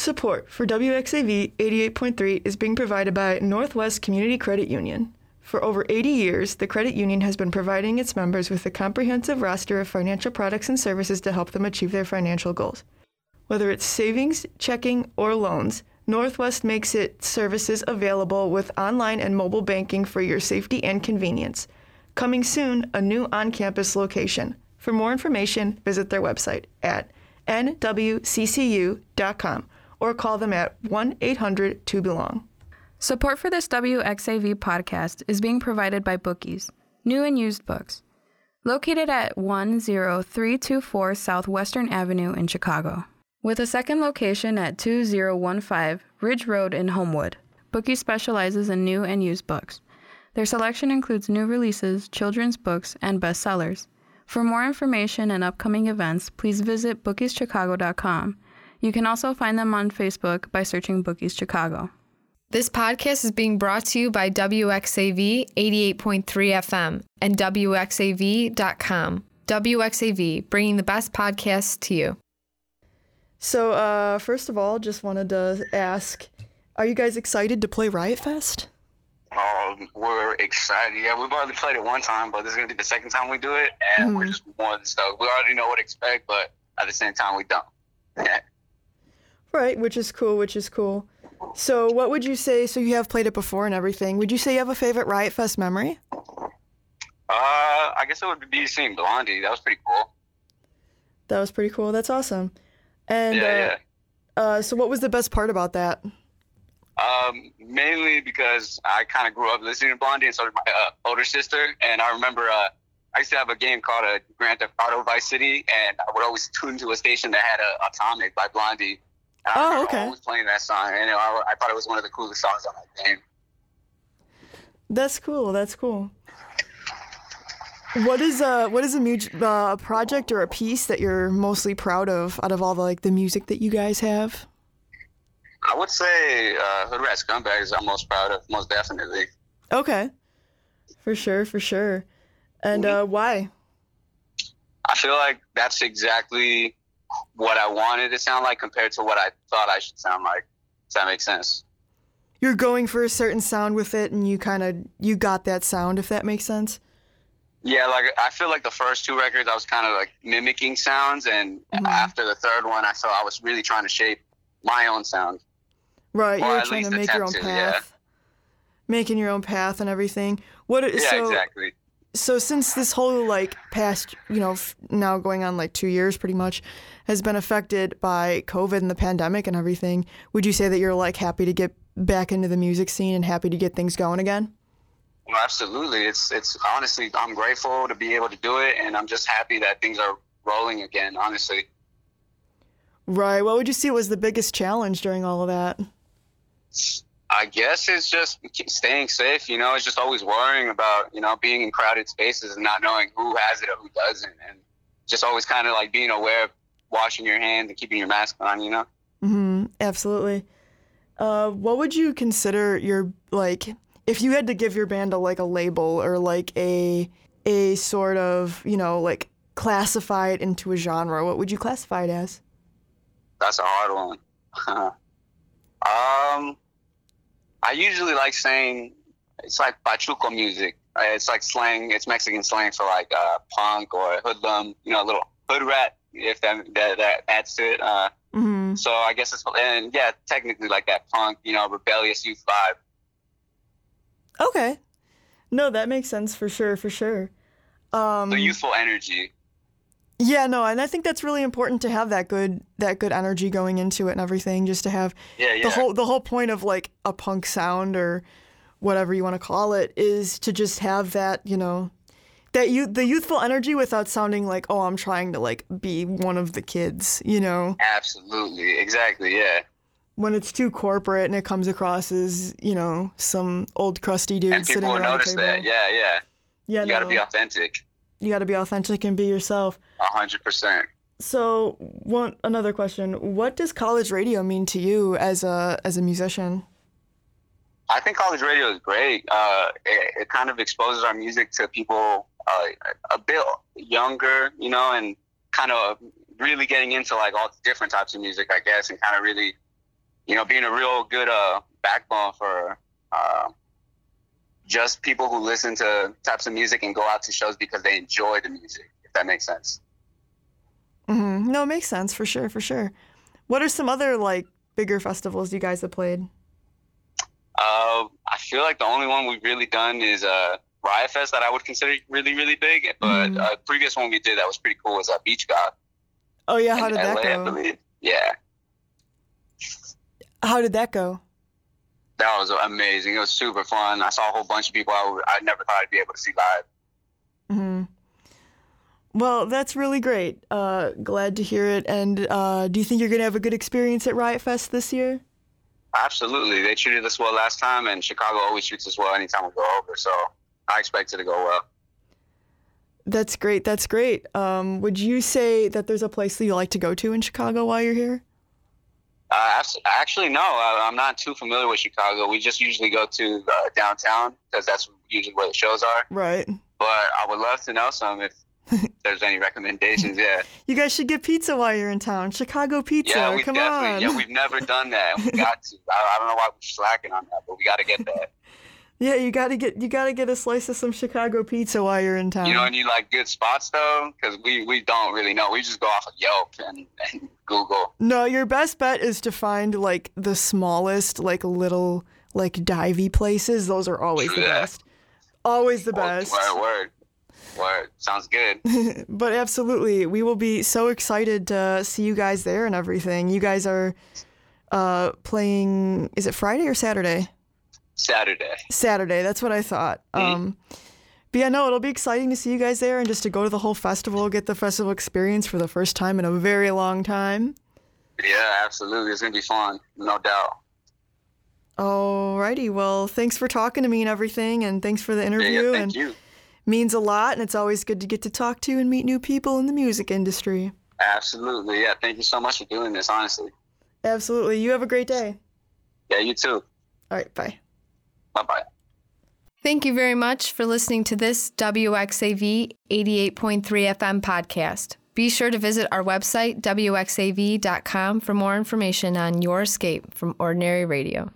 Support for WXAV 88.3 is being provided by Northwest Community Credit Union. For over 80 years, the credit union has been providing its members with a comprehensive roster of financial products and services to help them achieve their financial goals. Whether it's savings, checking, or loans, Northwest makes its services available with online and mobile banking for your safety and convenience. Coming soon, a new on campus location. For more information, visit their website at nwccu.com or call them at 1 800 2 Belong. Support for this WXAV podcast is being provided by Bookies, new and used books. Located at 10324 Southwestern Avenue in Chicago. With a second location at 2015 Ridge Road in Homewood, Bookies specializes in new and used books. Their selection includes new releases, children's books, and bestsellers. For more information and upcoming events, please visit bookieschicago.com. You can also find them on Facebook by searching Bookies Chicago. This podcast is being brought to you by WXAV 88.3 FM and WXAV.com. WXAV, bringing the best podcasts to you. So, uh, first of all, just wanted to ask are you guys excited to play Riot Fest? Um, we're excited. Yeah, we've already played it one time, but this is gonna be the second time we do it, and we're just one stoked. We already know what to expect, but at the same time, we don't. Right, which is cool, which is cool. So, what would you say? So, you have played it before and everything. Would you say you have a favorite Riot Fest memory? Uh, I guess it would be seeing Blondie. That was pretty cool. That was pretty cool. That's awesome. And Yeah, uh, yeah. uh, so, what was the best part about that? Um, mainly because I kind of grew up listening to Blondie, and so did my uh, older sister. And I remember uh, I used to have a game called uh, Grand Theft Auto Vice City, and I would always tune to a station that had a Atomic by Blondie. I Oh, okay. Always playing that song, and I, I thought it was one of the coolest songs on that game. That's cool. That's cool. What is uh what is a mu- uh, project or a piece that you're mostly proud of out of all the like the music that you guys have? I would say uh, Hood Rat Scumbag is I'm most proud of, most definitely. Okay, for sure, for sure. And uh, why? I feel like that's exactly what I wanted to sound like compared to what I thought I should sound like. Does that make sense? You're going for a certain sound with it, and you kind of you got that sound, if that makes sense. Yeah, like I feel like the first two records I was kind of like mimicking sounds, and mm-hmm. after the third one, I felt I was really trying to shape my own sound. Right, you're trying to make your own to, yeah. path, making your own path and everything. What? Yeah, so, exactly. So since this whole like past you know f- now going on like two years pretty much has been affected by covid and the pandemic and everything would you say that you're like happy to get back into the music scene and happy to get things going again Well, absolutely. It's it's honestly, I'm grateful to be able to do it, and I'm just happy that things are rolling again. Honestly. right what would you see was the biggest challenge during all of that I guess it's just staying safe. You know, it's just always worrying about you know being in crowded spaces and not knowing who has it or who doesn't, and just always kind of like being aware of washing your hands and keeping your mask on. You know. hmm absolutely uh, what would you consider your like if you had to give your band a like a label or like a a sort of you know like classify it into a genre what would you classify it as That's a hard one. um, I usually like saying it's like pachuco music. Uh, It's like slang. It's Mexican slang for like uh, punk or hoodlum. You know, a little hood rat. If that that, that adds to it. Uh, hmm so I guess it's and yeah, technically like that punk. You know, rebellious youth vibe. Okay. No, that makes sense for sure, for sure. Um, The youthful energy. Yeah, no, and I think that's really important to have that good that good energy going into it and everything. Just to have Yeah, yeah. the whole the whole point of like a punk sound or whatever you want to call it is to just have that you know that you the youthful energy without sounding like oh I'm trying to like be one of the kids. You know, Absolutely, exactly. Yeah, when it's too corporate and it comes across as you know some old crusty dude and sitting people will around notice a table. that. Yeah, yeah. Yeah, You got to be authentic. You got to be authentic and be yourself. A hundred percent. So, one another question: What does college radio mean to you as a as a musician? I think college radio is great. Uh, it, it kind of exposes our music to people uh, a bit younger, you know, and kind of really getting into like all different types of music, I guess, and kind of really you know, being a real good uh, backbone for uh, just people who listen to types of music and go out to shows because they enjoy the music. If that makes sense. Mm-hmm. No, it makes sense for sure, for sure. What are some other like bigger festivals you guys have played? Uh, I feel like the only one we've really done is uh, Riot Fest that I would consider really, really big. But Mhm. uh, previous one we did that was pretty cool was uh, Beach Goth. Oh yeah, how did that LA, I go? Yeah, How did that go? That was amazing. It was super fun. I saw a whole bunch of people I, would, I never thought I'd be able to see live. hmm Well, that's really great. Uh, glad to hear it. And uh, do you think you're gonna have a good experience at Riot Fest this year? Absolutely. They treated us well last time, and Chicago always treats us well anytime we go over. So I expect it to go well. That's great. That's great. Um, would you say that there's a place that you like to go to in Chicago while you're here? Uh, actually, no, I'm not too familiar with Chicago. We just usually go to uh, downtown because that's usually where the shows are. Right. But I would love to know some if there's any recommendations. Yeah, You guys should get pizza while you're in town. Chicago pizza. yeah, we Come on. Yeah, we've never done that. We got to. I, I don't know why we're slacking on that, but we got to get that. Yeah, you gotta get you gotta get a slice of some Chicago pizza while you're in town. You know, and you like good spots though, because we we don't really know. We just go off of Yelp and, and Google. no, your best bet is to find like the smallest, like little, like divey places. Those are always the that. best. Always the best. Word, word, word. Sounds good. but absolutely, we will be so excited to see you guys there and everything. You guys are uh, playing. Is it Friday or Saturday? Saturday. Saturday. That's what I thought. Um, but yeah, no, it'll be exciting to see you guys there and just to go to the whole festival, get the festival experience for the first time in a very long time. Yeah, absolutely. It's gonna be fun, no doubt. Alrighty, well, thanks for talking to me and everything, and thanks for the Yeah, interview. yeah, thank and you. means a lot, and it's always good to get to talk to and meet new people in the music industry. Absolutely. Yeah, thank you so much for doing this. Honestly. Absolutely. You have a great day. Yeah, you too. All right, bye. Bye bye. Thank you very much for listening to this WXAV 88.3 FM podcast. Be sure to visit our website, WXAV.com, for more information on your escape from ordinary radio.